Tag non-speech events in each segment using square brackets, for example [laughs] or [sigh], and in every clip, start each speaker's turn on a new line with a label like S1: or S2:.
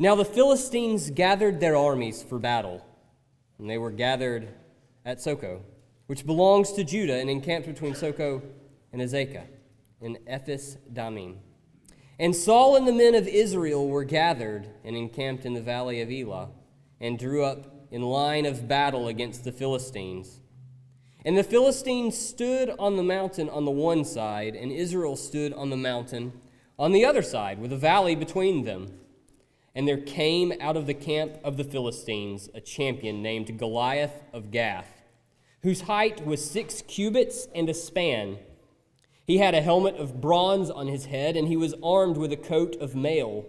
S1: Now the Philistines gathered their armies for battle, and they were gathered at Socoh, which belongs to Judah, and encamped between Socoh and Azekah in Ephes Dammim. And Saul and the men of Israel were gathered and encamped in the valley of Elah, and drew up in line of battle against the Philistines. And the Philistines stood on the mountain on the one side, and Israel stood on the mountain on the other side, with a valley between them. And there came out of the camp of the Philistines a champion named Goliath of Gath, whose height was six cubits and a span. He had a helmet of bronze on his head, and he was armed with a coat of mail.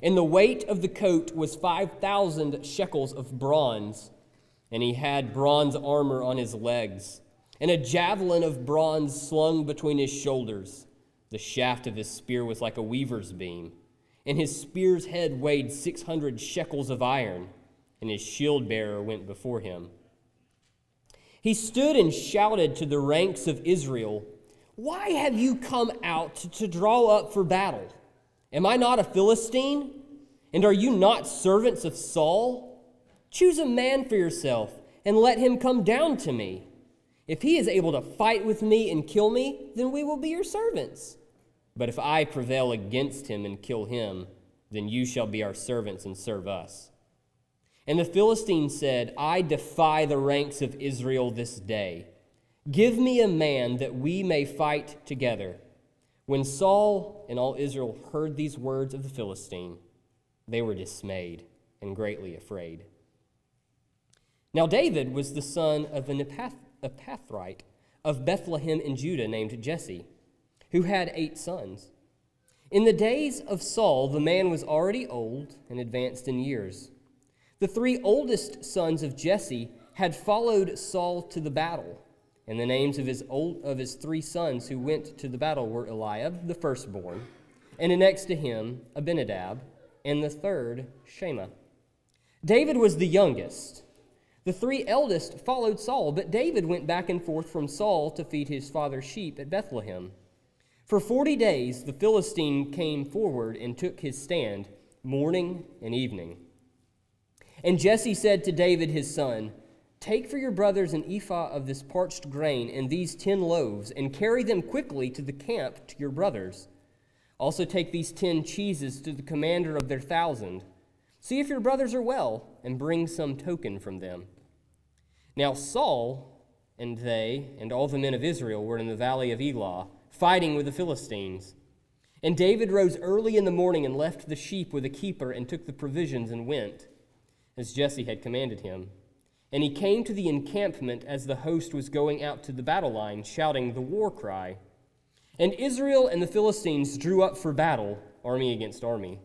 S1: And the weight of the coat was 5,000 shekels of bronze. And he had bronze armor on his legs, and a javelin of bronze slung between his shoulders. The shaft of his spear was like a weaver's beam and his spear's head weighed 600 shekels of iron, and his shield bearer went before him. He stood and shouted to the ranks of Israel, Why have you come out to draw up for battle? Am I not a Philistine? And are you not servants of Saul? Choose a man for yourself and let him come down to me. If he is able to fight with me and kill me, then we will be your servants. But if I prevail against him and kill him, then you shall be our servants and serve us. And the Philistine said, I defy the ranks of Israel this day. Give me a man that we may fight together. When Saul and all Israel heard these words of the Philistine, they were dismayed and greatly afraid. Now David was the son of an Ephrathite of Bethlehem in Judah named Jesse who had eight sons. In the days of Saul, the man was already old and advanced in years. The three oldest sons of Jesse had followed Saul to the battle, and the names of his, old, of his three sons who went to the battle were Eliab, the firstborn, and next to him, Abinadab, and the third, Shammah. David was the youngest. The three eldest followed Saul, but David went back and forth from Saul to feed his father's sheep at Bethlehem. For forty days the Philistine came forward and took his stand, morning and evening. And Jesse said to David his son, Take for your brothers an ephah of this parched grain and these ten loaves, and carry them quickly to the camp to your brothers. Also take these ten cheeses to the commander of their thousand. See if your brothers are well, and bring some token from them. Now Saul and they and all the men of Israel were in the valley of Elah fighting with the Philistines. And David rose early in the morning and left the sheep with a keeper and took the provisions and went, as Jesse had commanded him. And he came to the encampment as the host was going out to the battle line, shouting the war cry. And Israel and the Philistines drew up for battle, army against army.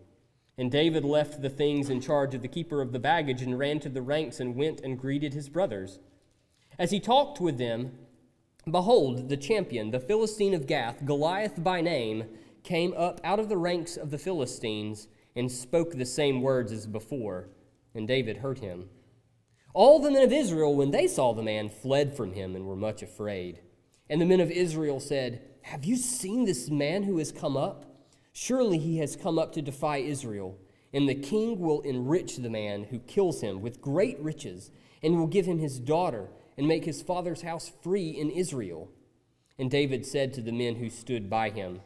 S1: And David left the things in charge of the keeper of the baggage and ran to the ranks and went and greeted his brothers. As he talked with them, Behold, the champion, the Philistine of Gath, Goliath by name, came up out of the ranks of the Philistines and spoke the same words as before, and David heard him. All the men of Israel, when they saw the man, fled from him and were much afraid. And the men of Israel said, Have you seen this man who has come up? Surely he has come up to defy Israel. And the king will enrich the man who kills him with great riches, and will give him his daughter and make his father's house free in Israel. And David said to the men who stood by him,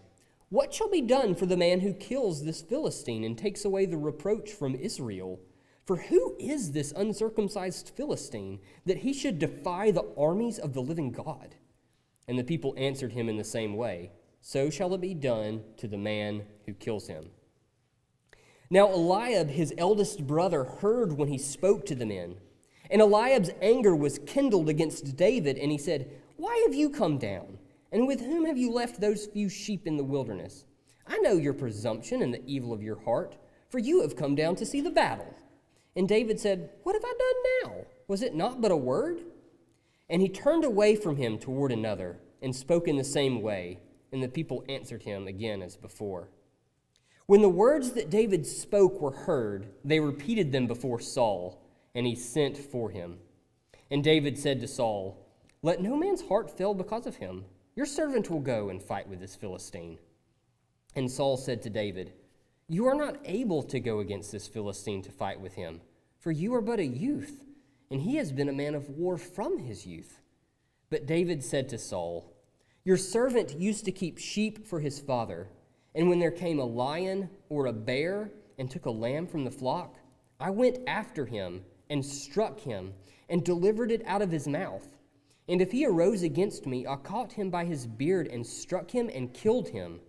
S1: What shall be done for the man who kills this Philistine and takes away the reproach from Israel? For who is this uncircumcised Philistine that he should defy the armies of the living God? And the people answered him in the same way So shall it be done to the man who kills him. Now Eliab, his eldest brother, heard when he spoke to the men. And Eliab's anger was kindled against David, and he said, Why have you come down? And with whom have you left those few sheep in the wilderness? I know your presumption and the evil of your heart, for you have come down to see the battle. And David said, What have I done now? Was it not but a word? And he turned away from him toward another, and spoke in the same way, and the people answered him again as before. When the words that David spoke were heard, they repeated them before Saul and he sent for him. And David said to Saul, Let no man's heart fail because of him. Your servant will go and fight with this Philistine. And Saul said to David, You are not able to go against this Philistine to fight with him, for you are but a youth, and he has been a man of war from his youth. But David said to Saul, Your servant used to keep sheep for his father, and when there came a lion or a bear and took a lamb from the flock, I went after him and struck him and delivered it out of his mouth. And if he arose against me, I caught him by his beard and struck him and killed him.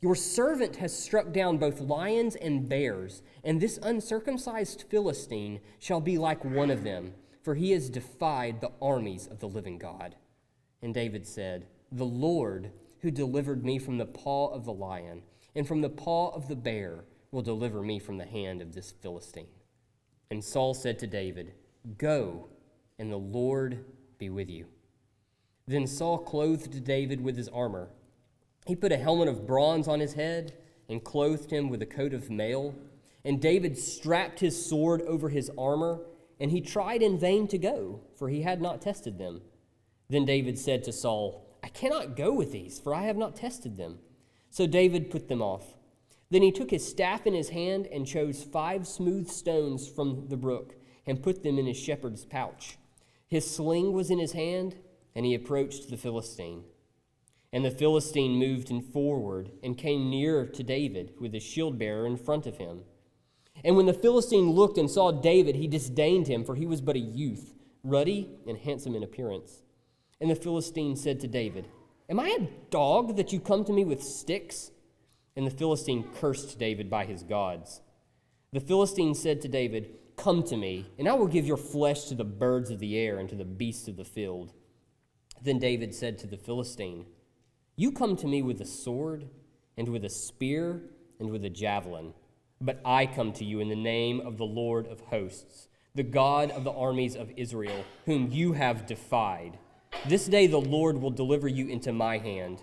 S1: Your servant has struck down both lions and bears, and this uncircumcised Philistine shall be like one of them, for he has defied the armies of the living God. And David said, The Lord, who delivered me from the paw of the lion and from the paw of the bear, will deliver me from the hand of this Philistine. And Saul said to David, Go, and the Lord be with you. Then Saul clothed David with his armor. He put a helmet of bronze on his head and clothed him with a coat of mail. And David strapped his sword over his armor, and he tried in vain to go, for he had not tested them. Then David said to Saul, I cannot go with these, for I have not tested them. So David put them off. Then he took his staff in his hand and chose five smooth stones from the brook and put them in his shepherd's pouch. His sling was in his hand, and he approached the Philistine. And the Philistine moved forward and came nearer to David with his shield bearer in front of him. And when the Philistine looked and saw David, he disdained him, for he was but a youth, ruddy and handsome in appearance. And the Philistine said to David, Am I a dog that you come to me with sticks? And the Philistine cursed David by his gods. The Philistine said to David, Come to me, and I will give your flesh to the birds of the air and to the beasts of the field. Then David said to the Philistine, You come to me with a sword, and with a spear, and with a javelin, but I come to you in the name of the Lord of hosts, the God of the armies of Israel, whom you have defied. This day the Lord will deliver you into my hand,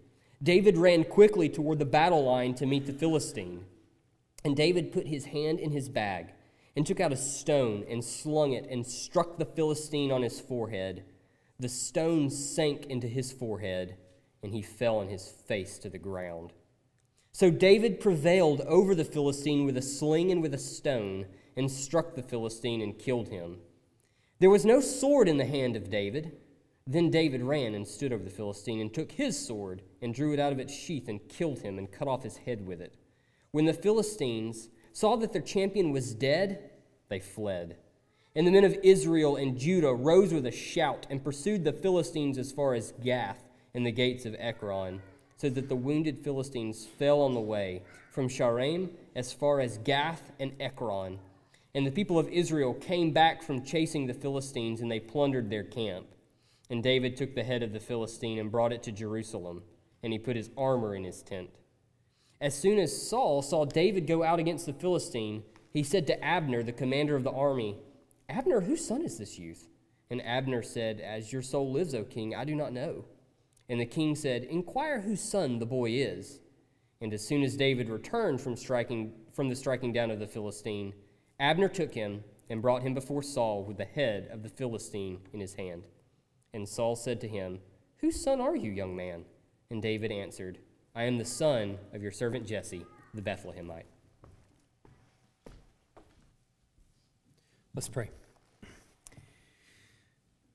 S1: David ran quickly toward the battle line to meet the Philistine. And David put his hand in his bag and took out a stone and slung it and struck the Philistine on his forehead. The stone sank into his forehead, and he fell on his face to the ground. So David prevailed over the Philistine with a sling and with a stone, and struck the Philistine and killed him. There was no sword in the hand of David. Then David ran and stood over the Philistine, and took his sword, and drew it out of its sheath, and killed him, and cut off his head with it. When the Philistines saw that their champion was dead, they fled. And the men of Israel and Judah rose with a shout and pursued the Philistines as far as Gath and the gates of Ekron, so that the wounded Philistines fell on the way from Shaaraim as far as Gath and Ekron. And the people of Israel came back from chasing the Philistines, and they plundered their camp. And David took the head of the Philistine and brought it to Jerusalem, and he put his armor in his tent. As soon as Saul saw David go out against the Philistine, he said to Abner, the commander of the army, Abner, whose son is this youth? And Abner said, As your soul lives, O king, I do not know. And the king said, Inquire whose son the boy is. And as soon as David returned from, striking, from the striking down of the Philistine, Abner took him and brought him before Saul with the head of the Philistine in his hand. And Saul said to him, Whose son are you, young man? And David answered, I am the son of your servant Jesse, the Bethlehemite.
S2: Let's pray.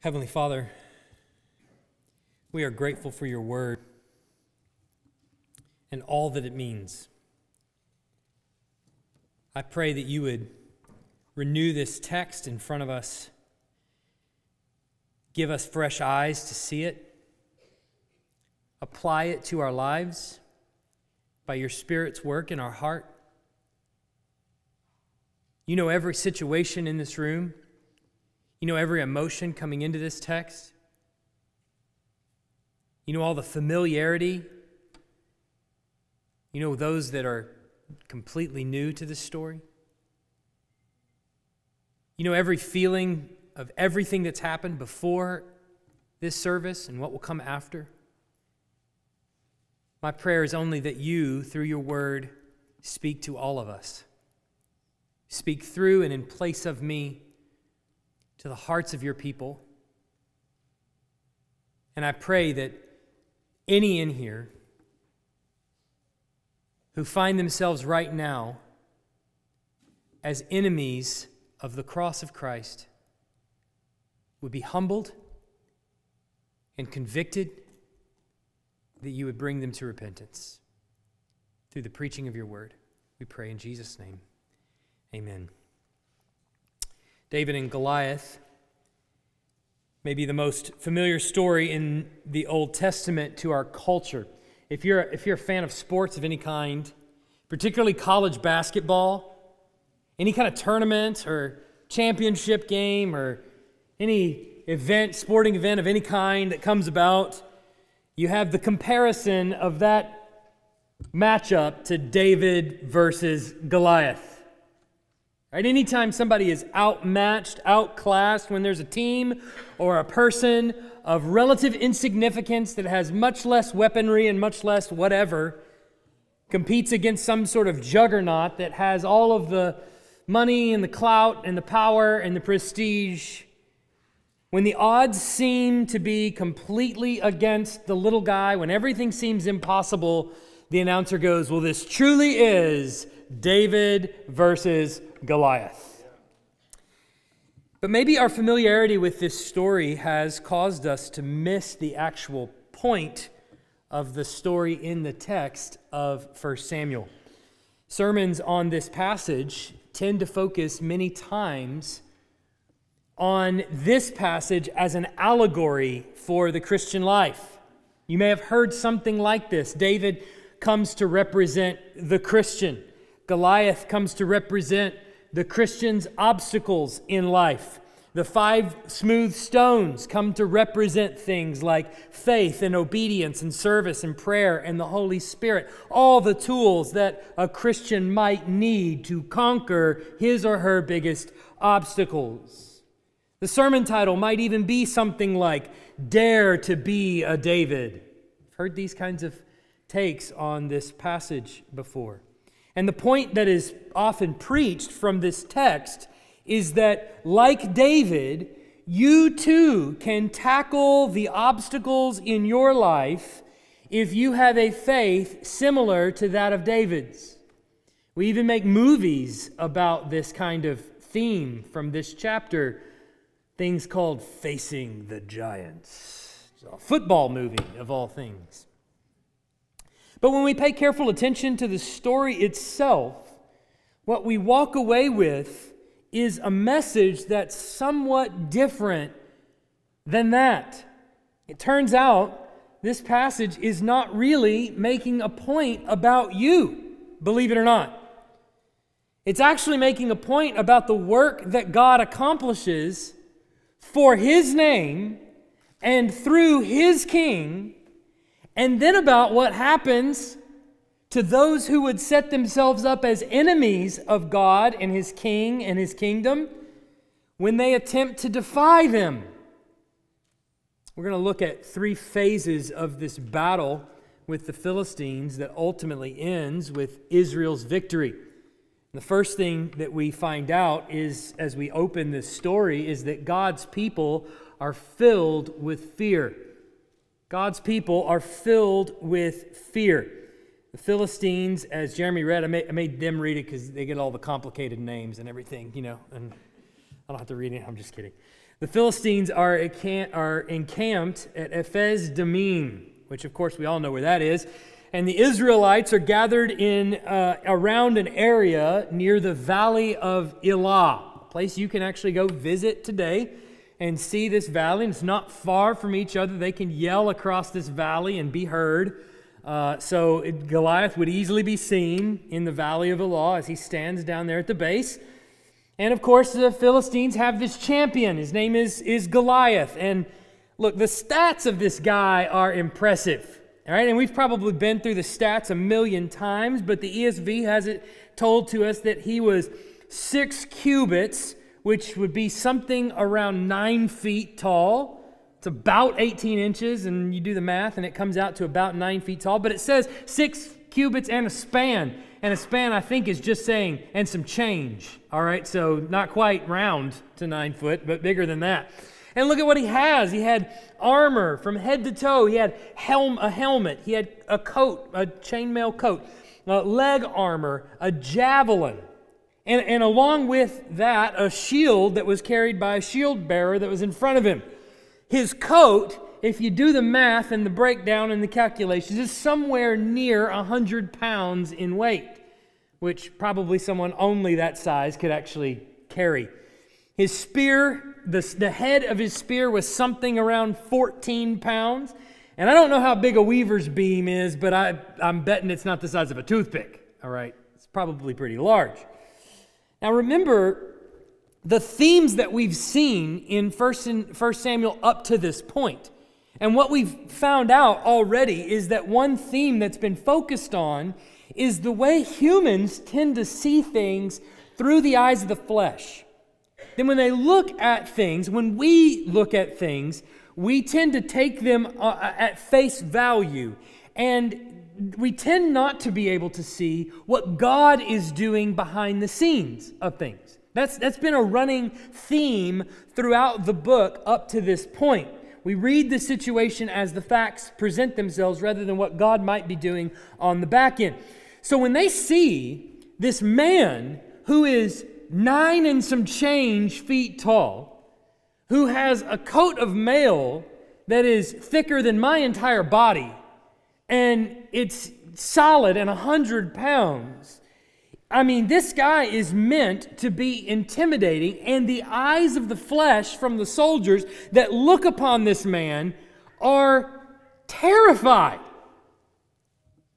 S2: Heavenly Father, we are grateful for your word and all that it means. I pray that you would renew this text in front of us, give us fresh eyes to see it, apply it to our lives by your Spirit's work in our heart. You know every situation in this room. You know every emotion coming into this text. You know all the familiarity. You know those that are completely new to this story. You know every feeling of everything that's happened before this service and what will come after. My prayer is only that you, through your word, speak to all of us. Speak through and in place of me to the hearts of your people. And I pray that any in here who find themselves right now as enemies of the cross of Christ would be humbled and convicted that you would bring them to repentance through the preaching of your word. We pray in Jesus' name. Amen. David and Goliath may be the most familiar story in the Old Testament to our culture. If you're, if you're a fan of sports of any kind, particularly college basketball, any kind of tournament or championship game or any event, sporting event of any kind that comes about, you have the comparison of that matchup to David versus Goliath. Right? Anytime somebody is outmatched, outclassed, when there's a team or a person of relative insignificance that has much less weaponry and much less whatever, competes against some sort of juggernaut that has all of the money and the clout and the power and the prestige, when the odds seem to be completely against the little guy, when everything seems impossible, the announcer goes, Well, this truly is David versus Goliath. But maybe our familiarity with this story has caused us to miss the actual point of the story in the text of 1 Samuel. Sermons on this passage tend to focus many times on this passage as an allegory for the Christian life. You may have heard something like this. David comes to represent the Christian, Goliath comes to represent the Christian's obstacles in life. The five smooth stones come to represent things like faith and obedience and service and prayer and the Holy Spirit, all the tools that a Christian might need to conquer his or her biggest obstacles. The sermon title might even be something like Dare to be a David. I've heard these kinds of takes on this passage before. And the point that is often preached from this text is that, like David, you too can tackle the obstacles in your life if you have a faith similar to that of David's. We even make movies about this kind of theme from this chapter, things called Facing the Giants. It's a football movie, of all things. But when we pay careful attention to the story itself, what we walk away with is a message that's somewhat different than that. It turns out this passage is not really making a point about you, believe it or not. It's actually making a point about the work that God accomplishes for His name and through His King and then about what happens to those who would set themselves up as enemies of God and His King and His kingdom when they attempt to defy them. We're going to look at three phases of this battle with the Philistines that ultimately ends with Israel's victory. The first thing that we find out is, as we open this story, is that God's people are filled with fear. God's people are filled with fear. The Philistines, as Jeremy read, I made, I made them read it because they get all the complicated names and everything, you know, and I don't have to read it. I'm just kidding. The Philistines are, are encamped at Ephes Dammim, which of course we all know where that is. And the Israelites are gathered in uh, around an area near the valley of Elah, a place you can actually go visit today and see this valley. And it's not far from each other. They can yell across this valley and be heard. Uh, so it, Goliath would easily be seen in the valley of Elah as he stands down there at the base. And of course, the Philistines have this champion. His name is, is Goliath. And look, the stats of this guy are impressive. All right, and we've probably been through the stats a million times, but the ESV has it told to us that he was six cubits which would be something around nine feet tall. It's about 18 inches, and you do the math, and it comes out to about nine feet tall. But it says six cubits and a span. And a span, I think, is just saying, and some change. All right, so not quite round to nine foot, but bigger than that. And look at what he has. He had armor from head to toe. He had helm, a helmet. He had a coat, a chainmail coat, a leg armor, a javelin. And, and along with that, a shield that was carried by a shield bearer that was in front of him. His coat, if you do the math and the breakdown and the calculations, is somewhere near 100 pounds in weight, which probably someone only that size could actually carry. His spear, the, the head of his spear was something around 14 pounds. And I don't know how big a weaver's beam is, but I, I'm betting it's not the size of a toothpick. All right, it's probably pretty large. Now remember the themes that we've seen in 1 Samuel up to this point. And what we've found out already is that one theme that's been focused on is the way humans tend to see things through the eyes of the flesh. Then, when they look at things, when we look at things, we tend to take them uh, at face value. And we tend not to be able to see what God is doing behind the scenes of things. That's, that's been a running theme throughout the book up to this point. We read the situation as the facts present themselves rather than what God might be doing on the back end. So when they see this man who is nine and some change feet tall, who has a coat of mail that is thicker than my entire body, and it's solid and a 100 pounds. I mean, this guy is meant to be intimidating, and the eyes of the flesh from the soldiers that look upon this man are terrified.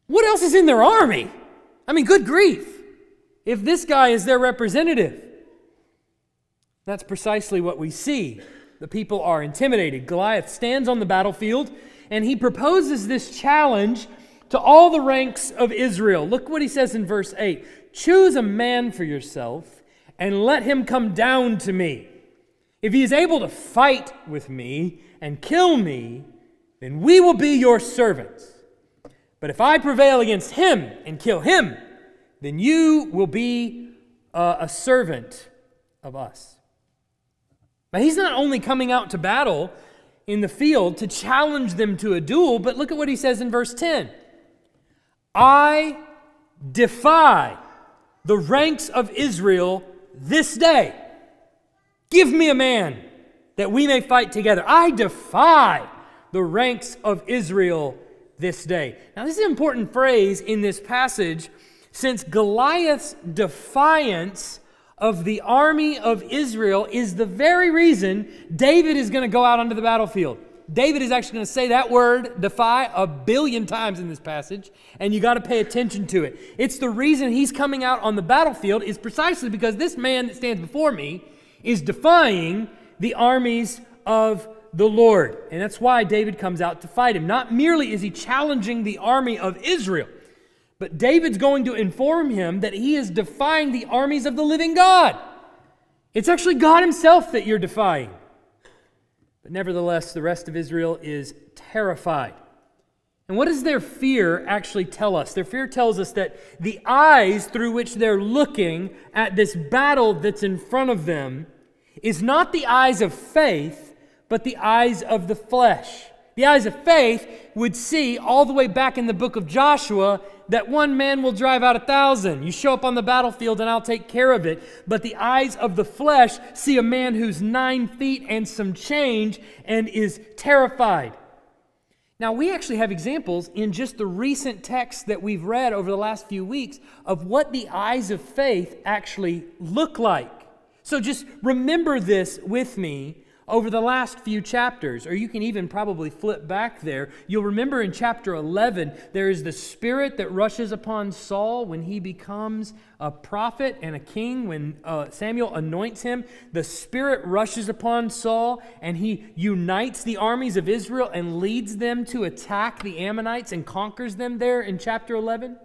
S2: What else is in their army? I mean, good grief. If this guy is their representative, that's precisely what we see. The people are intimidated. Goliath stands on the battlefield and he proposes this challenge to all the ranks of Israel. Look what he says in verse 8 Choose a man for yourself and let him come down to me. If he is able to fight with me and kill me, then we will be your servants. But if I prevail against him and kill him, then you will be uh, a servant of us. But he's not only coming out to battle in the field to challenge them to a duel, but look at what he says in verse 10 I defy the ranks of Israel this day. Give me a man that we may fight together. I defy the ranks of Israel this day. Now, this is an important phrase in this passage since Goliath's defiance of the army of Israel is the very reason David is going to go out onto the battlefield. David is actually going to say that word, defy, a billion times in this passage, and you got to pay attention to it. It's the reason he's coming out on the battlefield is precisely because this man that stands before me is defying the armies of the Lord. And that's why David comes out to fight him. Not merely is he challenging the army of Israel, but David's going to inform him that he is defying the armies of the living God. It's actually God himself that you're defying. But nevertheless, the rest of Israel is terrified. And what does their fear actually tell us? Their fear tells us that the eyes through which they're looking at this battle that's in front of them is not the eyes of faith, but the eyes of the flesh. The eyes of faith would see all the way back in the book of Joshua that one man will drive out a thousand. You show up on the battlefield and I'll take care of it. But the eyes of the flesh see a man who's nine feet and some change and is terrified. Now, we actually have examples in just the recent texts that we've read over the last few weeks of what the eyes of faith actually look like. So just remember this with me over the last few chapters, or you can even probably flip back there, you'll remember in chapter 11, there is the spirit that rushes upon Saul when he becomes a prophet and a king. When uh, Samuel anoints him, the spirit rushes upon Saul and he unites the armies of Israel and leads them to attack the Ammonites and conquers them there in chapter 11.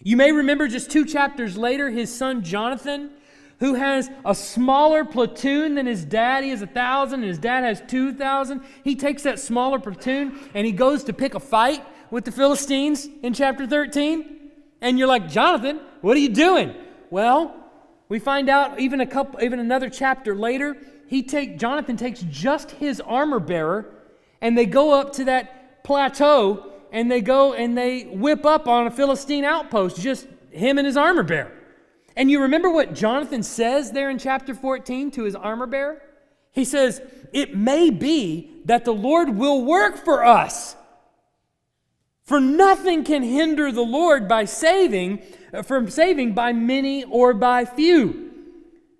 S2: You may remember just two chapters later, his son Jonathan who has a smaller platoon than his dad. He has a thousand, and his dad has two thousand. He takes that smaller platoon and he goes to pick a fight with the Philistines in chapter 13. And you're like, Jonathan, what are you doing? Well, we find out even a couple, even another chapter later, he take Jonathan takes just his armor bearer, and they go up to that plateau, and they go and they whip up on a Philistine outpost, just him and his armor bearer. And you remember what Jonathan says there in chapter 14 to his armor bearer? He says, It may be that the Lord will work for us. For nothing can hinder the Lord by saving, uh, from saving by many or by few.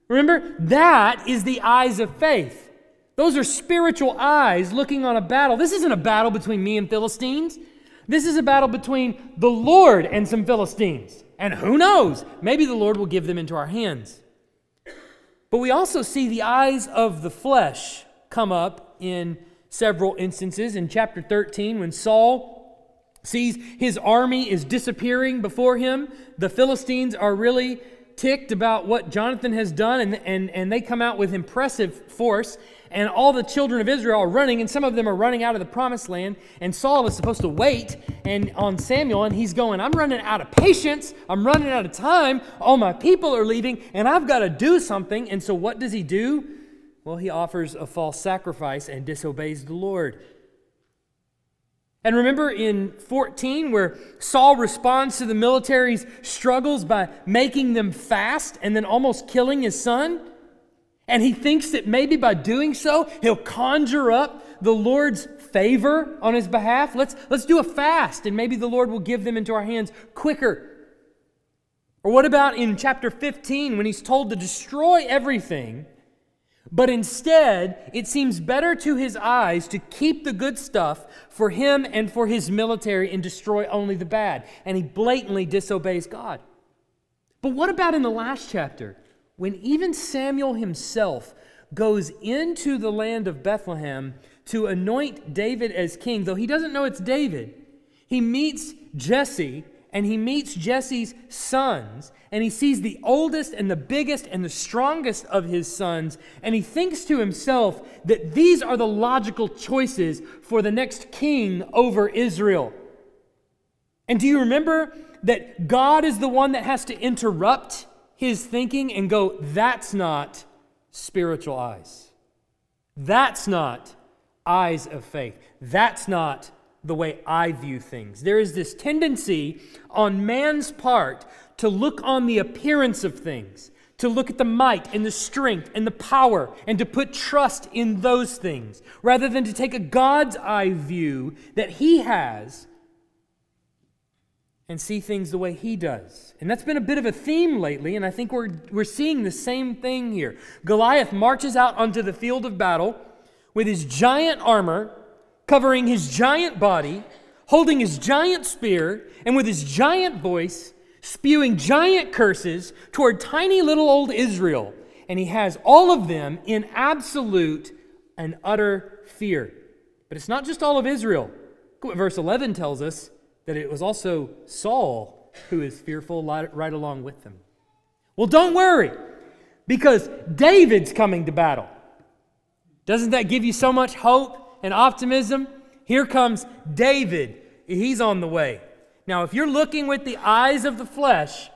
S2: Remember, that is the eyes of faith. Those are spiritual eyes looking on a battle. This isn't a battle between me and Philistines. This is a battle between the Lord and some Philistines. And who knows? Maybe the Lord will give them into our hands. But we also see the eyes of the flesh come up in several instances. In chapter 13, when Saul sees his army is disappearing before him, the Philistines are really ticked about what Jonathan has done, and, and, and they come out with impressive force and all the children of Israel are running, and some of them are running out of the promised land. And Saul is supposed to wait and on Samuel, and he's going, I'm running out of patience, I'm running out of time, all my people are leaving, and I've got to do something. And so what does he do? Well, he offers a false sacrifice and disobeys the Lord. And remember in 14, where Saul responds to the military's struggles by making them fast and then almost killing his son? And he thinks that maybe by doing so, he'll conjure up the Lord's favor on his behalf. Let's, let's do a fast, and maybe the Lord will give them into our hands quicker. Or what about in chapter 15 when he's told to destroy everything, but instead it seems better to his eyes to keep the good stuff for him and for his military and destroy only the bad? And he blatantly disobeys God. But what about in the last chapter? When even Samuel himself goes into the land of Bethlehem to anoint David as king, though he doesn't know it's David, he meets Jesse and he meets Jesse's sons, and he sees the oldest and the biggest and the strongest of his sons, and he thinks to himself that these are the logical choices for the next king over Israel. And do you remember that God is the one that has to interrupt his thinking and go, that's not spiritual eyes. That's not eyes of faith. That's not the way I view things. There is this tendency on man's part to look on the appearance of things, to look at the might and the strength and the power, and to put trust in those things, rather than to take a God's eye view that He has and see things the way he does. And that's been a bit of a theme lately, and I think we're, we're seeing the same thing here. Goliath marches out onto the field of battle with his giant armor, covering his giant body, holding his giant spear, and with his giant voice, spewing giant curses toward tiny little old Israel. And he has all of them in absolute and utter fear. But it's not just all of Israel. What Verse 11 tells us that it was also Saul who is fearful right along with them. Well, don't worry, because David's coming to battle. Doesn't that give you so much hope and optimism? Here comes David. He's on the way. Now, if you're looking with the eyes of the flesh,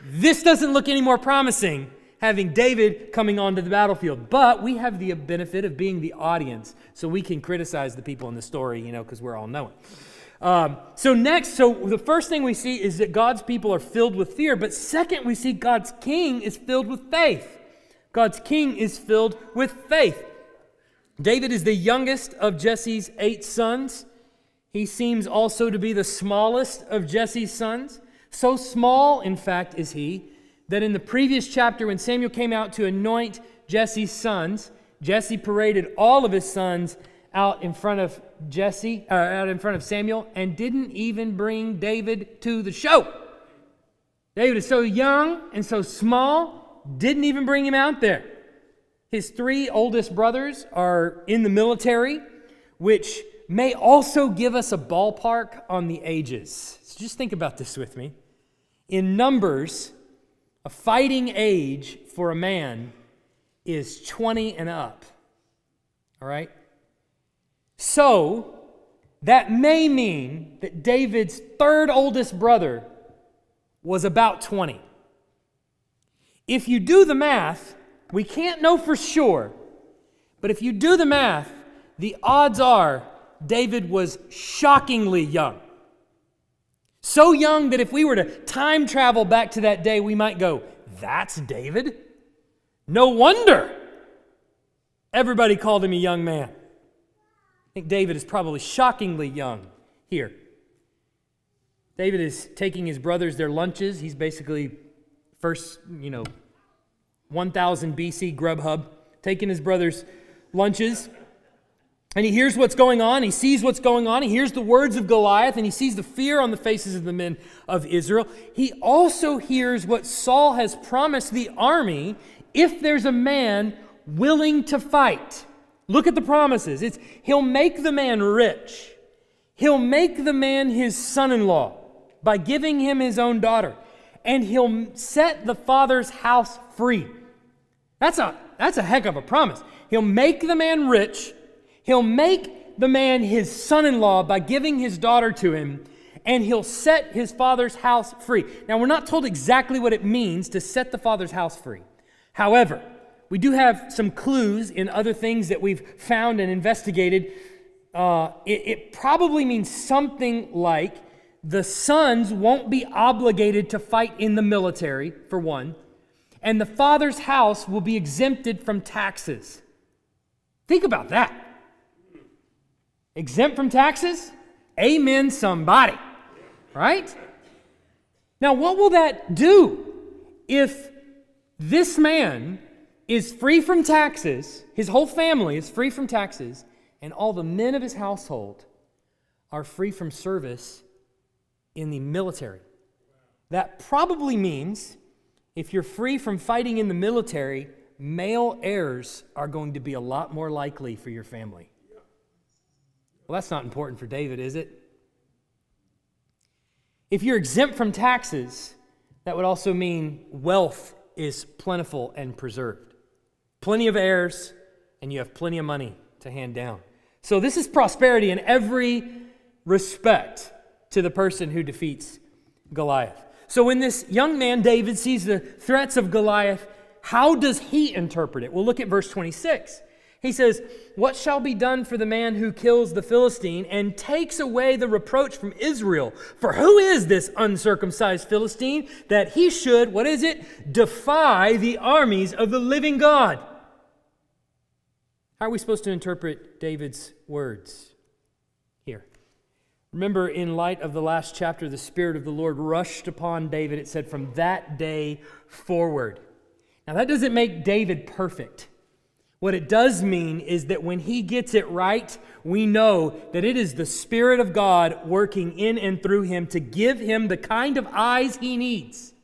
S2: this doesn't look any more promising having David coming onto the battlefield. But we have the benefit of being the audience, so we can criticize the people in the story, you know, because we're all knowing. Um, so, next, so the first thing we see is that God's people are filled with fear, but second, we see God's king is filled with faith. God's king is filled with faith. David is the youngest of Jesse's eight sons. He seems also to be the smallest of Jesse's sons. So small, in fact, is he, that in the previous chapter, when Samuel came out to anoint Jesse's sons, Jesse paraded all of his sons out in front of Jesse, uh, out in front of Samuel, and didn't even bring David to the show. David is so young and so small, didn't even bring him out there. His three oldest brothers are in the military, which may also give us a ballpark on the ages. So just think about this with me. In Numbers, a fighting age for a man is 20 and up. All right? So, that may mean that David's third oldest brother was about 20. If you do the math, we can't know for sure, but if you do the math, the odds are David was shockingly young. So young that if we were to time travel back to that day, we might go, That's David? No wonder everybody called him a young man. Think David is probably shockingly young here. David is taking his brothers their lunches. He's basically first, you know, 1000 BC Grubhub, taking his brothers' lunches. And he hears what's going on. He sees what's going on. He hears the words of Goliath and he sees the fear on the faces of the men of Israel. He also hears what Saul has promised the army if there's a man willing to fight. Look at the promises. It's he'll make the man rich. He'll make the man his son-in-law by giving him his own daughter, and he'll set the father's house free. That's a that's a heck of a promise. He'll make the man rich. He'll make the man his son-in-law by giving his daughter to him, and he'll set his father's house free. Now, we're not told exactly what it means to set the father's house free. However, we do have some clues in other things that we've found and investigated. Uh, it, it probably means something like the sons won't be obligated to fight in the military, for one, and the father's house will be exempted from taxes. Think about that. Exempt from taxes? Amen, somebody. Right? Now, what will that do if this man is free from taxes, his whole family is free from taxes, and all the men of his household are free from service in the military. That probably means if you're free from fighting in the military, male heirs are going to be a lot more likely for your family. Well, that's not important for David, is it? If you're exempt from taxes, that would also mean wealth is plentiful and preserved plenty of heirs, and you have plenty of money to hand down. So, this is prosperity in every respect to the person who defeats Goliath. So, when this young man, David, sees the threats of Goliath, how does he interpret it? Well, look at verse 26. He says, What shall be done for the man who kills the Philistine and takes away the reproach from Israel? For who is this uncircumcised Philistine that he should, what is it, defy the armies of the living God? How are we supposed to interpret David's words here? Remember, in light of the last chapter, the Spirit of the Lord rushed upon David. It said, from that day forward. Now, that doesn't make David perfect. What it does mean is that when he gets it right, we know that it is the Spirit of God working in and through him to give him the kind of eyes he needs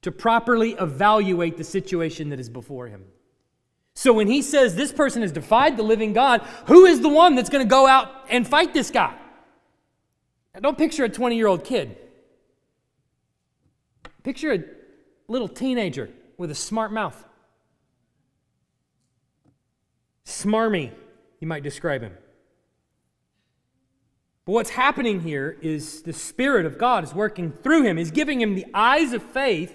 S2: to properly evaluate the situation that is before him. So when he says this person has defied the living God, who is the one that's going to go out and fight this guy? Now, don't picture a 20 year old kid. Picture a little teenager with a smart mouth. Smarmy, you might describe him. But what's happening here is the Spirit of God is working through him, is giving him the eyes of faith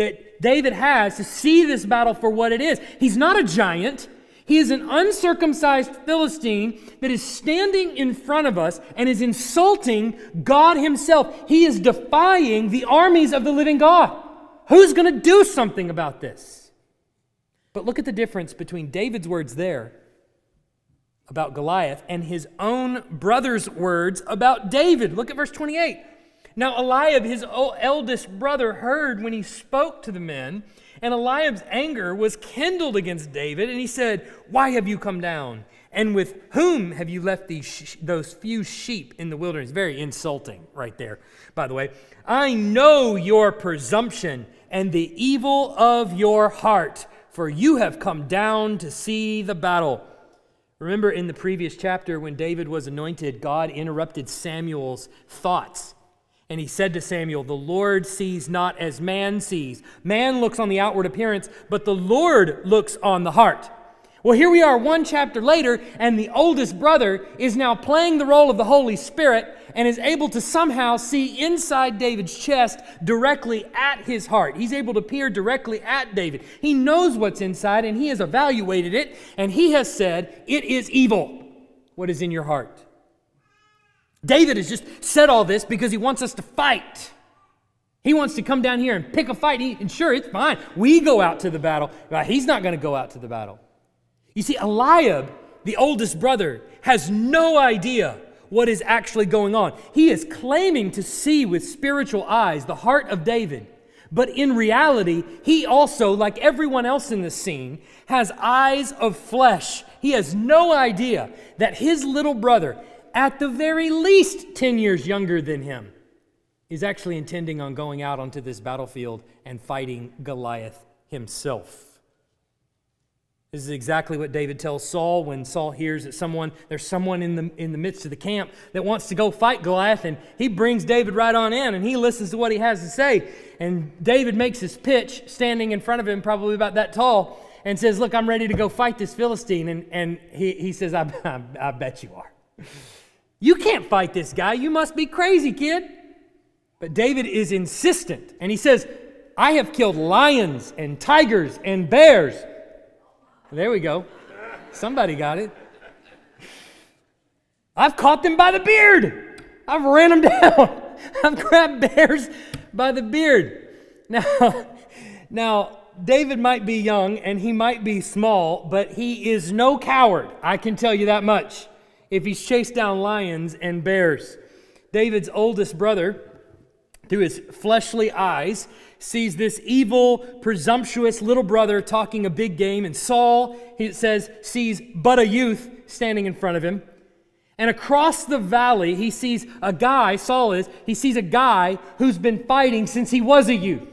S2: that David has to see this battle for what it is. He's not a giant. He is an uncircumcised Philistine that is standing in front of us and is insulting God Himself. He is defying the armies of the living God. Who's going to do something about this? But look at the difference between David's words there about Goliath and his own brother's words about David. Look at verse 28. Now, Eliab, his eldest brother, heard when he spoke to the men, and Eliab's anger was kindled against David, and he said, Why have you come down? And with whom have you left these those few sheep in the wilderness? Very insulting, right there, by the way. I know your presumption and the evil of your heart, for you have come down to see the battle. Remember in the previous chapter when David was anointed, God interrupted Samuel's thoughts And he said to Samuel, The Lord sees not as man sees. Man looks on the outward appearance, but the Lord looks on the heart. Well, here we are one chapter later, and the oldest brother is now playing the role of the Holy Spirit and is able to somehow see inside David's chest directly at his heart. He's able to peer directly at David. He knows what's inside, and he has evaluated it, and he has said, It is evil. What is in your heart? David has just said all this because he wants us to fight. He wants to come down here and pick a fight. He, and sure, it's fine. We go out to the battle. He's not going to go out to the battle. You see, Eliab, the oldest brother, has no idea what is actually going on. He is claiming to see with spiritual eyes the heart of David. But in reality, he also, like everyone else in the scene, has eyes of flesh. He has no idea that his little brother, at the very least 10 years younger than him, is actually intending on going out onto this battlefield and fighting Goliath himself. This is exactly what David tells Saul when Saul hears that someone there's someone in the in the midst of the camp that wants to go fight Goliath and he brings David right on in and he listens to what he has to say. And David makes his pitch standing in front of him probably about that tall and says look I'm ready to go fight this Philistine. And and he, he says I, I, I bet you are [laughs] you can't fight this guy you must be crazy kid but David is insistent and he says I have killed lions and tigers and bears there we go. Somebody got it. I've caught them by the beard. I've ran them [laughs] down. I've grabbed bears by the beard. Now, [laughs] now David might be young and he might be small, but he is no coward. I can tell you that much. If he's chased down lions and bears, David's oldest brother, through his fleshly eyes, sees this evil, presumptuous little brother talking a big game, and Saul, he says, sees but a youth standing in front of him. And across the valley, he sees a guy, Saul is, he sees a guy who's been fighting since he was a youth.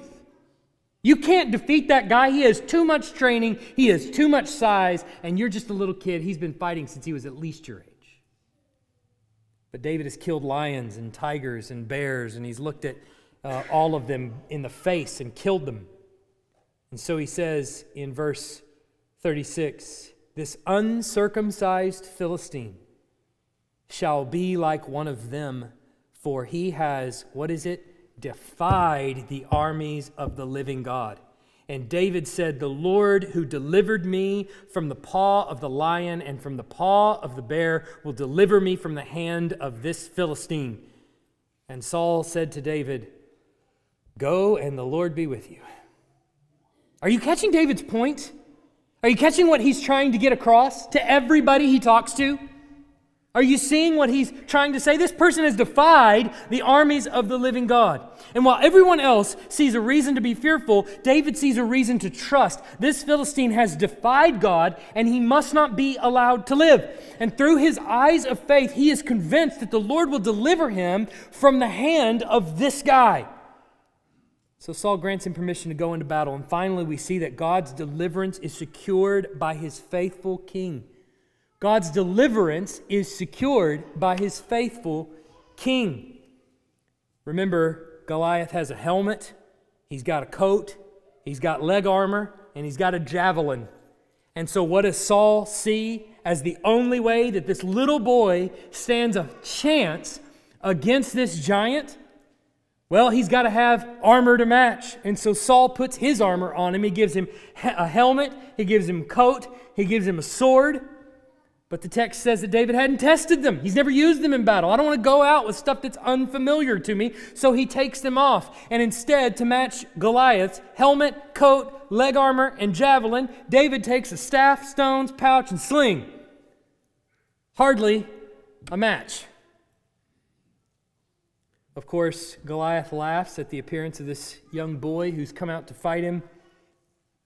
S2: You can't defeat that guy. He has too much training, he has too much size, and you're just a little kid. He's been fighting since he was at least your age. But David has killed lions and tigers and bears, and he's looked at uh, all of them in the face and killed them. And so he says in verse 36 This uncircumcised Philistine shall be like one of them, for he has, what is it? Defied the armies of the living God. And David said, The Lord who delivered me from the paw of the lion and from the paw of the bear will deliver me from the hand of this Philistine. And Saul said to David, Go and the Lord be with you. Are you catching David's point? Are you catching what he's trying to get across to everybody he talks to? Are you seeing what he's trying to say? This person has defied the armies of the living God. And while everyone else sees a reason to be fearful, David sees a reason to trust. This Philistine has defied God, and he must not be allowed to live. And through his eyes of faith, he is convinced that the Lord will deliver him from the hand of this guy. So Saul grants him permission to go into battle. And finally, we see that God's deliverance is secured by his faithful king. God's deliverance is secured by his faithful king. Remember, Goliath has a helmet, he's got a coat, he's got leg armor, and he's got a javelin. And so, what does Saul see as the only way that this little boy stands a chance against this giant? Well, he's got to have armor to match. And so Saul puts his armor on him. He gives him a helmet, he gives him coat, he gives him a sword. But the text says that David hadn't tested them. He's never used them in battle. I don't want to go out with stuff that's unfamiliar to me. So he takes them off. And instead, to match Goliath's helmet, coat, leg armor, and javelin, David takes a staff, stones, pouch, and sling. Hardly a match. Of course, Goliath laughs at the appearance of this young boy who's come out to fight him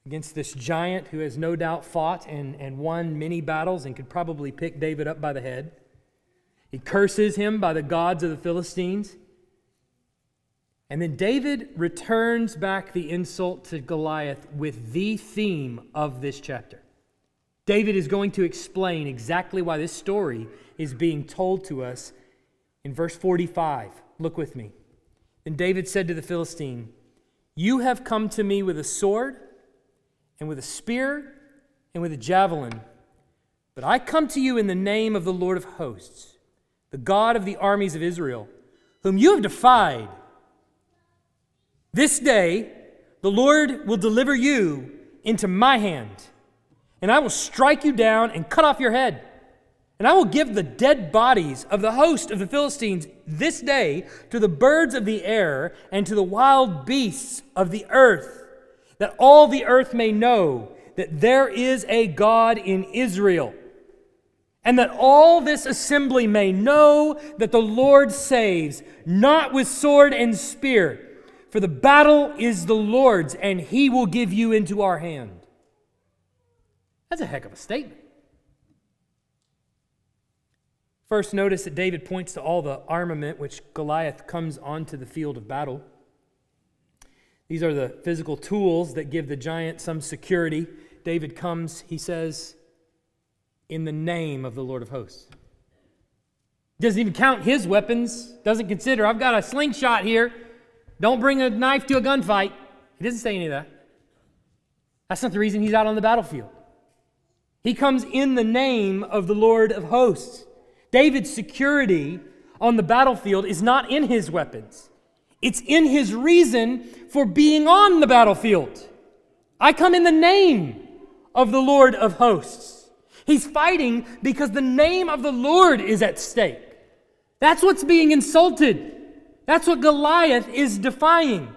S2: against this giant who has no doubt fought and, and won many battles and could probably pick David up by the head. He curses him by the gods of the Philistines. And then David returns back the insult to Goliath with the theme of this chapter. David is going to explain exactly why this story is being told to us in verse 45. Look with me. Then David said to the Philistine, You have come to me with a sword, and with a spear, and with a javelin. But I come to you in the name of the Lord of hosts, the God of the armies of Israel, whom you have defied. This day the Lord will deliver you into my hand, and I will strike you down and cut off your head. And I will give the dead bodies of the host of the Philistines this day to the birds of the air and to the wild beasts of the earth, that all the earth may know that there is a God in Israel, and that all this assembly may know that the Lord saves, not with sword and spear, for the battle is the Lord's, and he will give you into our hand. That's a heck of a statement. First, notice that David points to all the armament which Goliath comes onto the field of battle. These are the physical tools that give the giant some security. David comes, he says, in the name of the Lord of hosts. Doesn't even count his weapons, doesn't consider, I've got a slingshot here. Don't bring a knife to a gunfight. He doesn't say any of that. That's not the reason he's out on the battlefield. He comes in the name of the Lord of hosts. David's security on the battlefield is not in his weapons, it's in his reason for being on the battlefield. I come in the name of the Lord of hosts. He's fighting because the name of the Lord is at stake. That's what's being insulted. That's what Goliath is defying.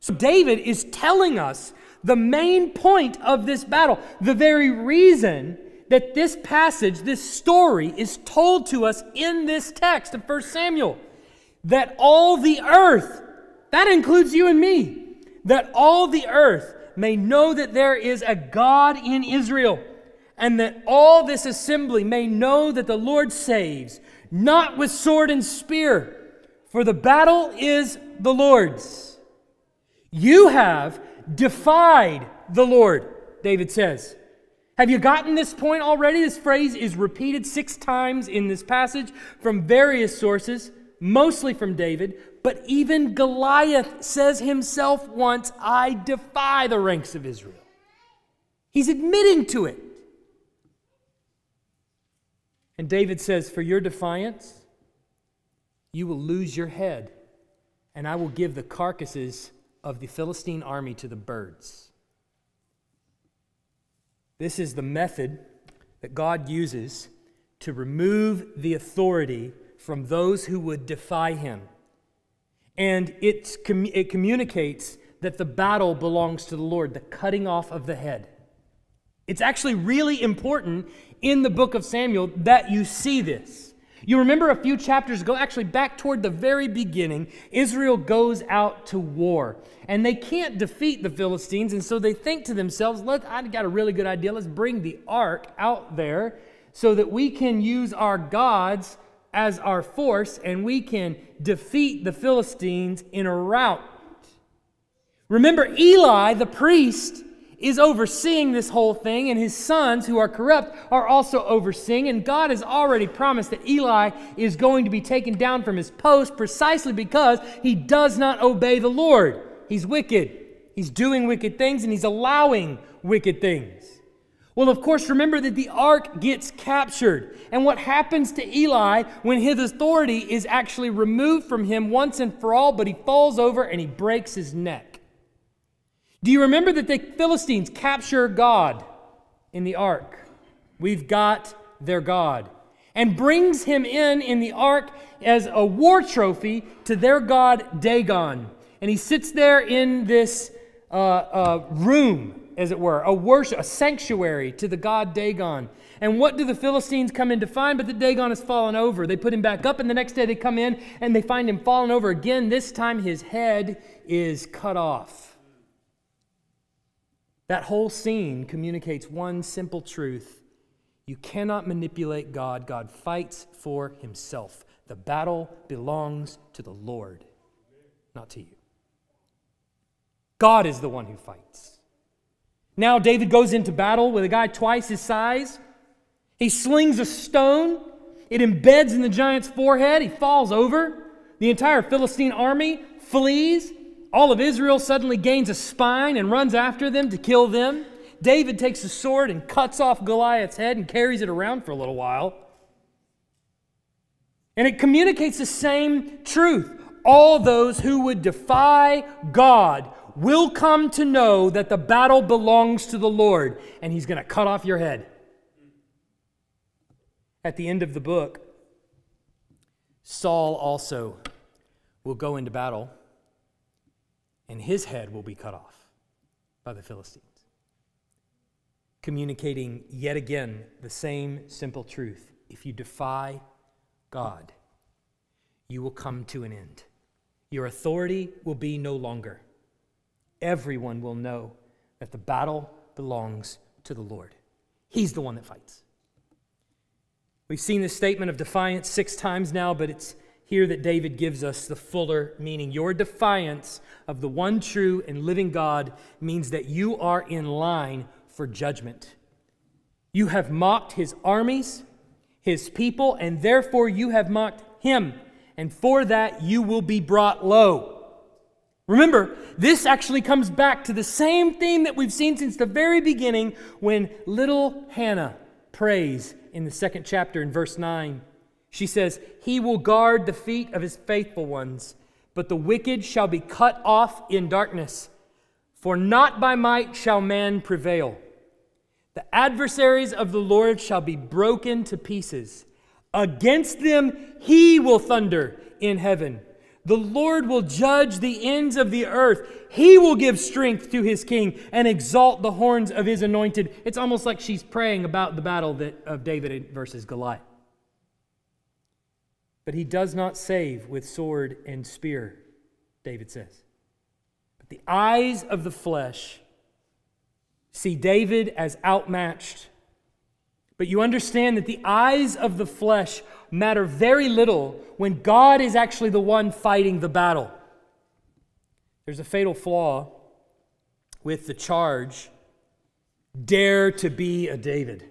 S2: So David is telling us the main point of this battle, the very reason that this passage, this story, is told to us in this text of 1 Samuel. That all the earth, that includes you and me, that all the earth may know that there is a God in Israel, and that all this assembly may know that the Lord saves, not with sword and spear, for the battle is the Lord's. You have defied the Lord, David says. Have you gotten this point already? This phrase is repeated six times in this passage from various sources, mostly from David, but even Goliath says himself once, I defy the ranks of Israel. He's admitting to it. And David says, For your defiance, you will lose your head, and I will give the carcasses of the Philistine army to the birds. This is the method that God uses to remove the authority from those who would defy him. And it, it communicates that the battle belongs to the Lord, the cutting off of the head. It's actually really important in the book of Samuel that you see this. You remember a few chapters ago, actually back toward the very beginning, Israel goes out to war. And they can't defeat the Philistines, and so they think to themselves, Let, I've got a really good idea. Let's bring the ark out there so that we can use our gods as our force and we can defeat the Philistines in a rout. Remember, Eli, the priest, is overseeing this whole thing, and his sons, who are corrupt, are also overseeing. And God has already promised that Eli is going to be taken down from his post precisely because he does not obey the Lord. He's wicked. He's doing wicked things, and he's allowing wicked things. Well, of course, remember that the ark gets captured. And what happens to Eli when his authority is actually removed from him once and for all, but he falls over and he breaks his neck? Do you remember that the Philistines capture God in the ark? We've got their God. And brings him in in the ark as a war trophy to their god Dagon. And he sits there in this uh, uh, room, as it were, a worship, a sanctuary to the god Dagon. And what do the Philistines come in to find? But the Dagon has fallen over. They put him back up, and the next day they come in and they find him fallen over again. This time his head is cut off. That whole scene communicates one simple truth you cannot manipulate God, God fights for himself. The battle belongs to the Lord, not to you. God is the one who fights. Now, David goes into battle with a guy twice his size. He slings a stone, it embeds in the giant's forehead. He falls over. The entire Philistine army flees. All of Israel suddenly gains a spine and runs after them to kill them. David takes a sword and cuts off Goliath's head and carries it around for a little while. And it communicates the same truth. All those who would defy God will come to know that the battle belongs to the Lord, and He's going to cut off your head. At the end of the book, Saul also will go into battle, and his head will be cut off by the Philistines. Communicating yet again the same simple truth. If you defy God, you will come to an end. Your authority will be no longer. Everyone will know that the battle belongs to the Lord. He's the one that fights. We've seen this statement of defiance six times now, but it's here that David gives us the fuller meaning. Your defiance of the one true and living God means that you are in line for judgment. You have mocked his armies, his people, and therefore you have mocked him, and for that you will be brought low. Remember, this actually comes back to the same theme that we've seen since the very beginning when little Hannah prays in the second chapter in verse 9. She says, He will guard the feet of his faithful ones, but the wicked shall be cut off in darkness. For not by might shall man prevail. The adversaries of the Lord shall be broken to pieces. Against them he will thunder in heaven. The Lord will judge the ends of the earth. He will give strength to his king and exalt the horns of his anointed. It's almost like she's praying about the battle that, of David versus Goliath. But he does not save with sword and spear, David says. But the eyes of the flesh see David as outmatched. But you understand that the eyes of the flesh matter very little when God is actually the one fighting the battle. There's a fatal flaw with the charge dare to be a David.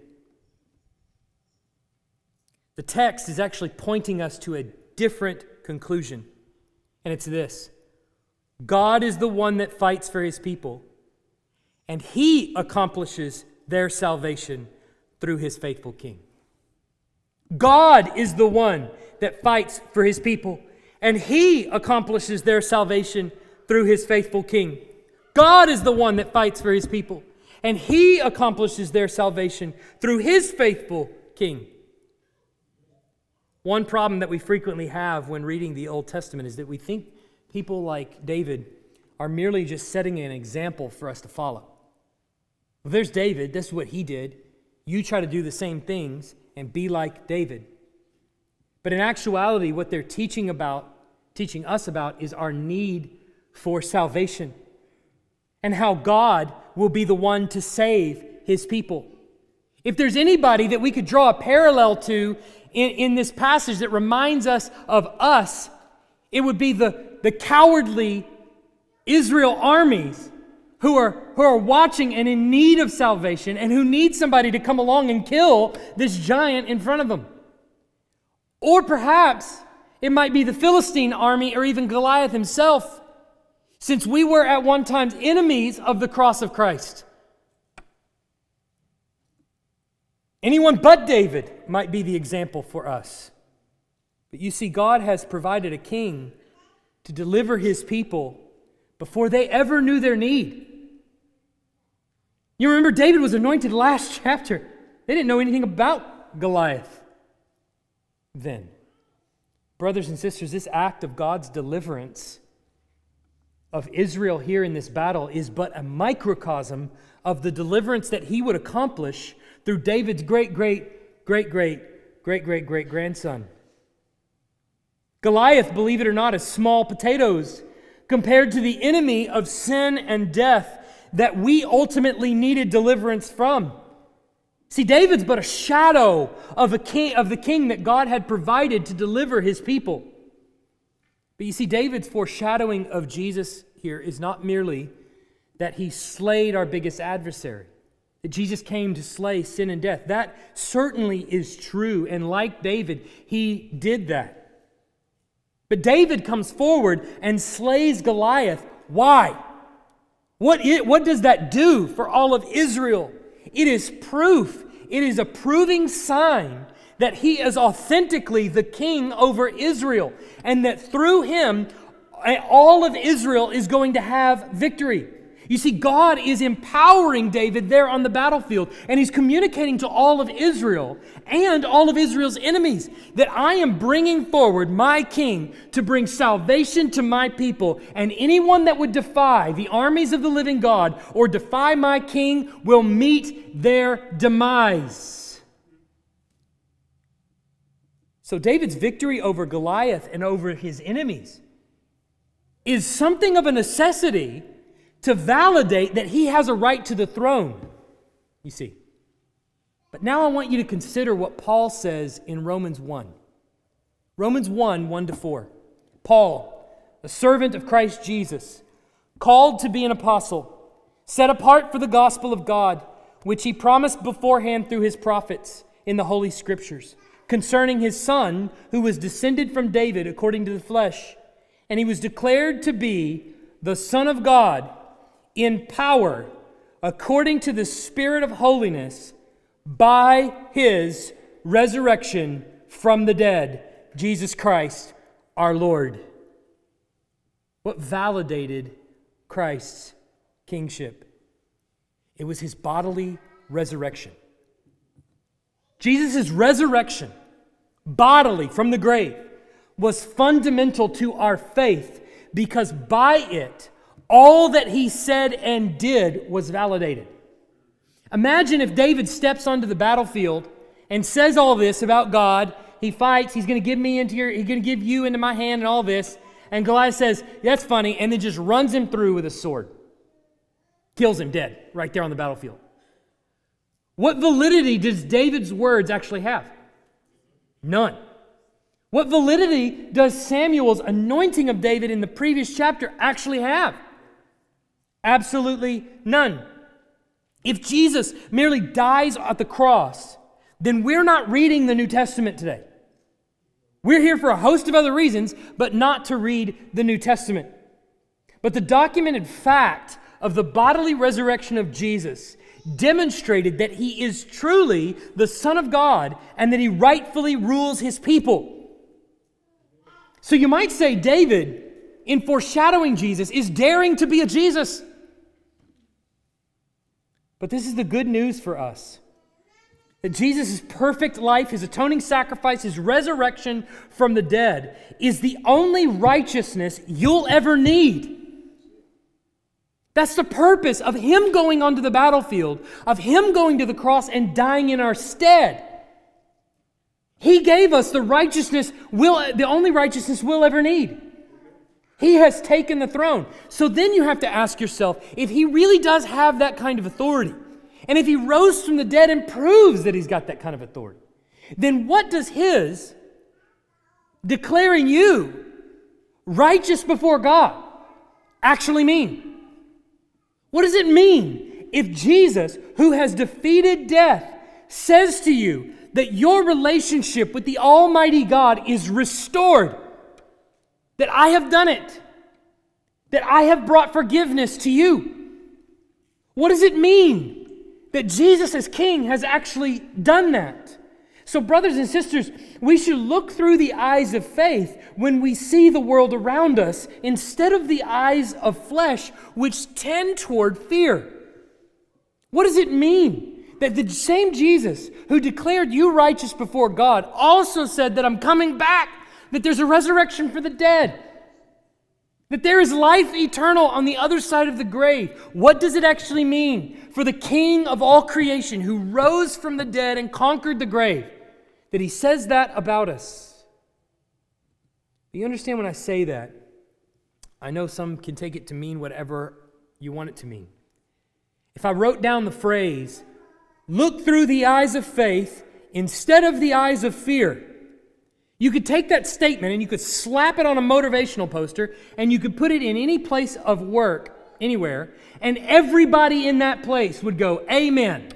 S2: The text is actually pointing us to a different conclusion, and it's this God is the one that fights for his people, and he accomplishes their salvation through his faithful king. God is the one that fights for his people, and he accomplishes their salvation through his faithful king. God is the one that fights for his people, and he accomplishes their salvation through his faithful king. One problem that we frequently have when reading the Old Testament is that we think people like David are merely just setting an example for us to follow. Well, there's David, this is what he did. You try to do the same things and be like David. But in actuality, what they're teaching about, teaching us about, is our need for salvation and how God will be the one to save his people. If there's anybody that we could draw a parallel to in, in this passage that reminds us of us, it would be the, the cowardly Israel armies who are, who are watching and in need of salvation and who need somebody to come along and kill this giant in front of them. Or perhaps it might be the Philistine army or even Goliath himself, since we were at one time enemies of the cross of Christ. Anyone but David might be the example for us. But you see, God has provided a king to deliver his people before they ever knew their need. You remember, David was anointed last [laughs] chapter. They didn't know anything about Goliath then. Brothers and sisters, this act of God's deliverance of Israel here in this battle is but a microcosm of the deliverance that he would accomplish through David's great, great, great, great, great, great, great grandson. Goliath, believe it or not, is small potatoes compared to the enemy of sin and death that we ultimately needed deliverance from. See, David's but a shadow of, a king, of the king that God had provided to deliver his people. But you see, David's foreshadowing of Jesus here is not merely that he slayed our biggest adversary that Jesus came to slay sin and death. That certainly is true. And like David, he did that. But David comes forward and slays Goliath. Why? What, it, what does that do for all of Israel? It is proof, it is a proving sign that he is authentically the king over Israel, and that through him, all of Israel is going to have victory. You see, God is empowering David there on the battlefield, and he's communicating to all of Israel and all of Israel's enemies that I am bringing forward my king to bring salvation to my people, and anyone that would defy the armies of the living God or defy my king will meet their demise. So, David's victory over Goliath and over his enemies is something of a necessity to validate that he has a right to the throne. You see. But now I want you to consider what Paul says in Romans 1. Romans 1 1 to 4. Paul, a servant of Christ Jesus, called to be an apostle, set apart for the gospel of God, which he promised beforehand through his prophets in the Holy Scriptures, concerning his Son, who was descended from David according to the flesh. And he was declared to be the Son of God in power according to the Spirit of holiness by his resurrection from the dead, Jesus Christ our Lord. What validated Christ's kingship? It was his bodily resurrection. Jesus' resurrection, bodily from the grave, was fundamental to our faith because by it, all that he said and did was validated. Imagine if David steps onto the battlefield and says all this about God. He fights, he's going to give me into your, he's going to give you into my hand and all this. And Goliath says, That's funny, and then just runs him through with a sword. Kills him dead right there on the battlefield. What validity does David's words actually have? None. What validity does Samuel's anointing of David in the previous chapter actually have? Absolutely none. If Jesus merely dies at the cross, then we're not reading the New Testament today. We're here for a host of other reasons, but not to read the New Testament. But the documented fact of the bodily resurrection of Jesus demonstrated that he is truly the Son of God and that he rightfully rules his people. So you might say David, in foreshadowing Jesus, is daring to be a Jesus. But this is the good news for us that Jesus' perfect life, his atoning sacrifice, his resurrection from the dead is the only righteousness you'll ever need. That's the purpose of him going onto the battlefield, of him going to the cross and dying in our stead. He gave us the righteousness, will, the only righteousness we'll ever need. He has taken the throne. So then you have to ask yourself if he really does have that kind of authority, and if he rose from the dead and proves that he's got that kind of authority, then what does his declaring you righteous before God actually mean? What does it mean if Jesus, who has defeated death, says to you that your relationship with the Almighty God is restored? That I have done it, that I have brought forgiveness to you. What does it mean that Jesus, as King, has actually done that? So, brothers and sisters, we should look through the eyes of faith when we see the world around us instead of the eyes of flesh, which tend toward fear. What does it mean that the same Jesus who declared you righteous before God also said that I'm coming back that there's a resurrection for the dead, that there is life eternal on the other side of the grave. What does it actually mean for the King of all creation who rose from the dead and conquered the grave? That he says that about us. You understand when I say that? I know some can take it to mean whatever you want it to mean. If I wrote down the phrase, look through the eyes of faith instead of the eyes of fear, you could take that statement and you could slap it on a motivational poster and you could put it in any place of work, anywhere, and everybody in that place would go, Amen.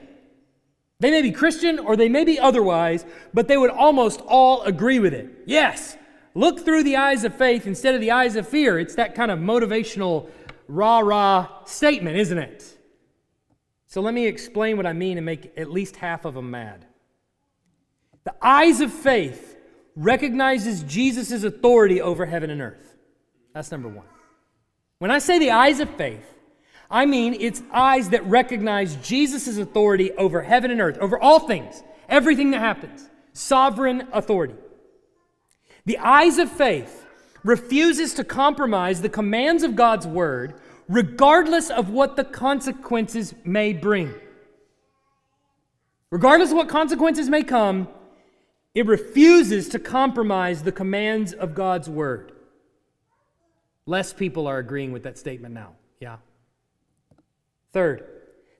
S2: They may be Christian or they may be otherwise, but they would almost all agree with it. Yes, Look through the eyes of faith instead of the eyes of fear. It's that kind of motivational, rah rah statement, isn't it? So let me explain what I mean and make at least half of them mad. The eyes of faith recognizes Jesus' authority over heaven and earth. That's number one. When I say the eyes of faith, I mean it's eyes that recognize Jesus' authority over heaven and earth, over all things, everything that happens, sovereign authority. The eyes of faith refuses to compromise the commands of God's word, regardless of what the consequences may bring. Regardless of what consequences may come, it refuses to compromise the commands of God's word. Less people are agreeing with that statement now. Yeah. Third,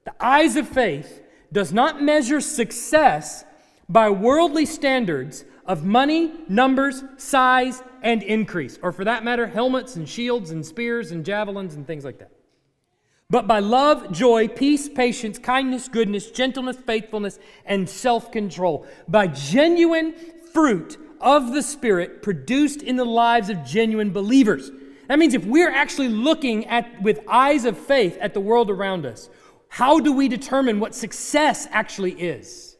S2: the eyes of faith does not measure success by worldly standards of money, numbers, size, and increase, or for that matter, helmets and shields and spears and javelins and things like that. But by love, joy, peace, patience, kindness, goodness, gentleness, faithfulness, and self control. By genuine fruit of the Spirit produced in the lives of genuine believers. That means if we're actually looking at, with eyes of faith at the world around us, how do we determine what success actually is?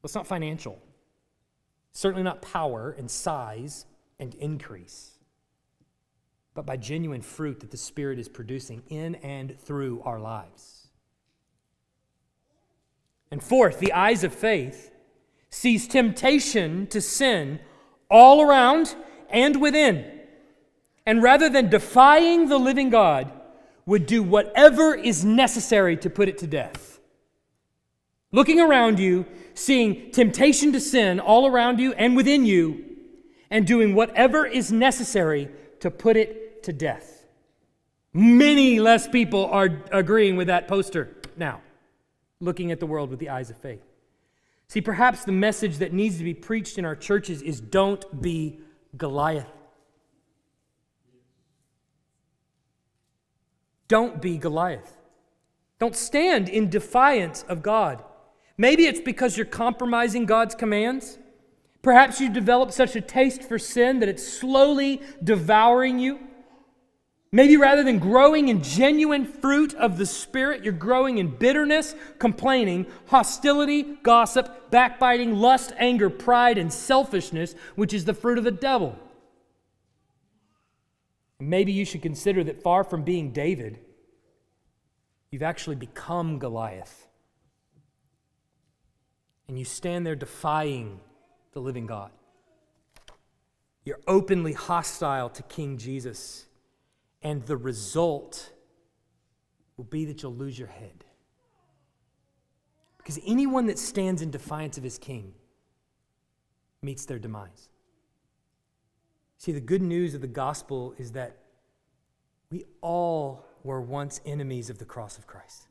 S2: Well, it's not financial. Certainly not power and size and increase, but by genuine fruit that the Spirit is producing in and through our lives. And fourth, the eyes of faith sees temptation to sin all around and within. And rather than defying the living God, would do whatever is necessary to put it to death. Looking around you, seeing temptation to sin all around you and within you, and doing whatever is necessary to put it to death. Many less people are agreeing with that poster now, looking at the world with the eyes of faith. See, perhaps the message that needs to be preached in our churches is don't be Goliath. Don't be Goliath. Don't stand in defiance of God. Maybe it's because you're compromising God's commands. Perhaps you've developed such a taste for sin that it's slowly devouring you. Maybe rather than growing in genuine fruit of the Spirit, you're growing in bitterness, complaining, hostility, gossip, backbiting, lust, anger, pride, and selfishness, which is the fruit of the devil. Maybe you should consider that far from being David, you've actually become Goliath and you stand there defying the living God. You're openly hostile to King Jesus, and the result will be that you'll lose your head. Because anyone that stands in defiance of his king meets their demise. See, the good news of the gospel is that we all were once enemies of the cross of Christ.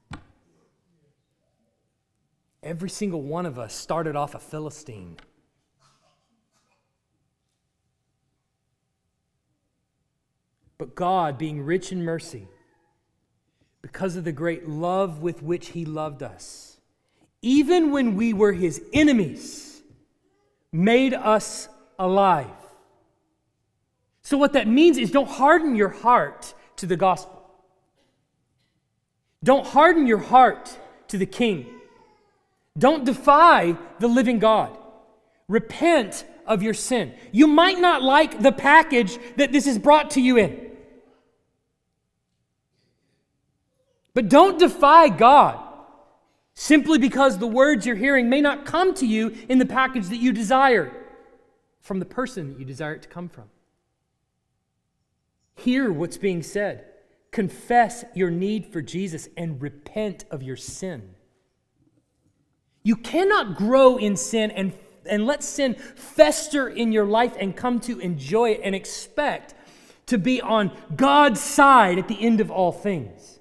S2: Every single one of us started off a Philistine. But God, being rich in mercy, because of the great love with which He loved us, even when we were His enemies, made us alive. So, what that means is don't harden your heart to the gospel. Don't harden your heart to the King. Don't defy the living God. Repent of your sin. You might not like the package that this is brought to you in. But don't defy God simply because the words you're hearing may not come to you in the package that you desire from the person that you desire it to come from. Hear what's being said. Confess your need for Jesus and repent of your sin. You cannot grow in sin and, and let sin fester in your life and come to enjoy it and expect to be on God's side at the end of all things.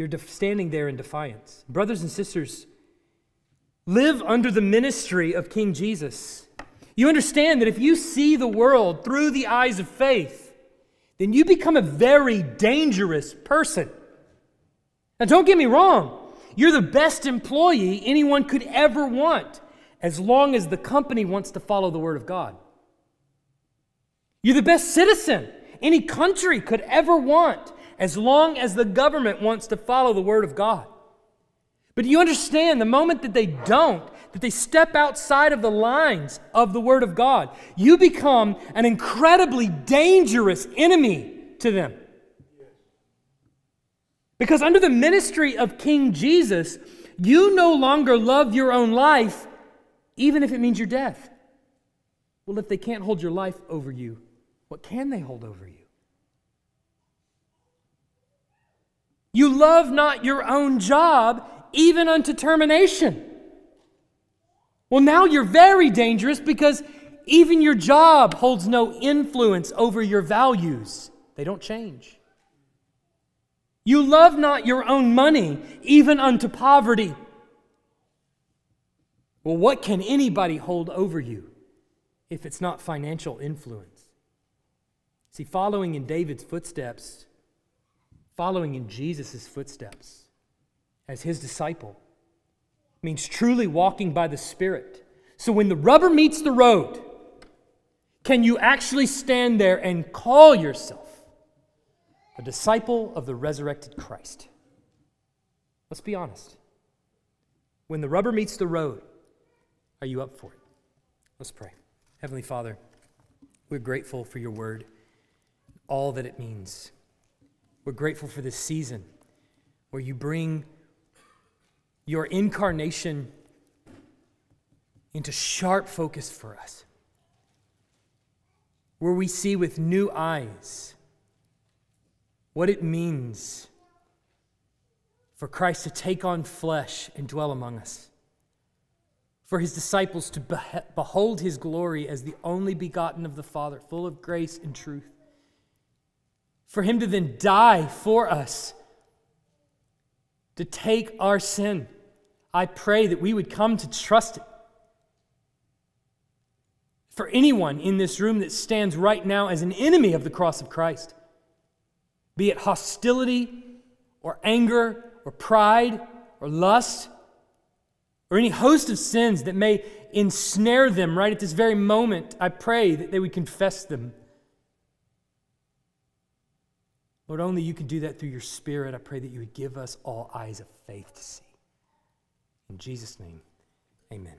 S2: You're standing there in defiance. Brothers and sisters, live under the ministry of King Jesus. You understand that if you see the world through the eyes of faith, then you become a very dangerous person. Now, don't get me wrong. You're the best employee anyone could ever want. as long as the company wants to follow the Word of God. You're the best citizen any country could ever want as long as the government wants to follow the Word of God. But you understand the moment that they don't, that they step outside of the lines of the Word of God, you become an incredibly dangerous enemy to them. Because under the ministry of King Jesus, you no longer love your own life, even if it means your death. Well, if they can't hold your life over you, what can they hold over you? You love not your own job, even unto termination. Well, now you're very dangerous because even your job holds no influence over your values, they don't change. You love not your own money, even unto poverty. Well, what can anybody hold over you if it's not financial influence? See, following in David's footsteps, following in Jesus' footsteps as his disciple, means truly walking by the Spirit. So when the rubber meets the road, can you actually stand there and call yourself a disciple of the resurrected Christ. Let's be honest. When the rubber meets the road, are you up for it? Let's pray. Heavenly Father, we're grateful for your word, all that it means. We're grateful for this season where you bring your incarnation into sharp focus for us, where we see with new eyes what it means for Christ to take on flesh and dwell among us, for his disciples to behold his glory as the only begotten of the Father, full of grace and truth, for him to then die for us, to take our sin. I pray that we would come to trust it. For anyone in this room that stands right now as an enemy of the cross of Christ, be it hostility or anger or pride or lust or any host of sins that may ensnare them right at this very moment, I pray that they would confess them. Lord, only you can do that through your Spirit. I pray that you would give us all eyes of faith to see. In Jesus' name, amen.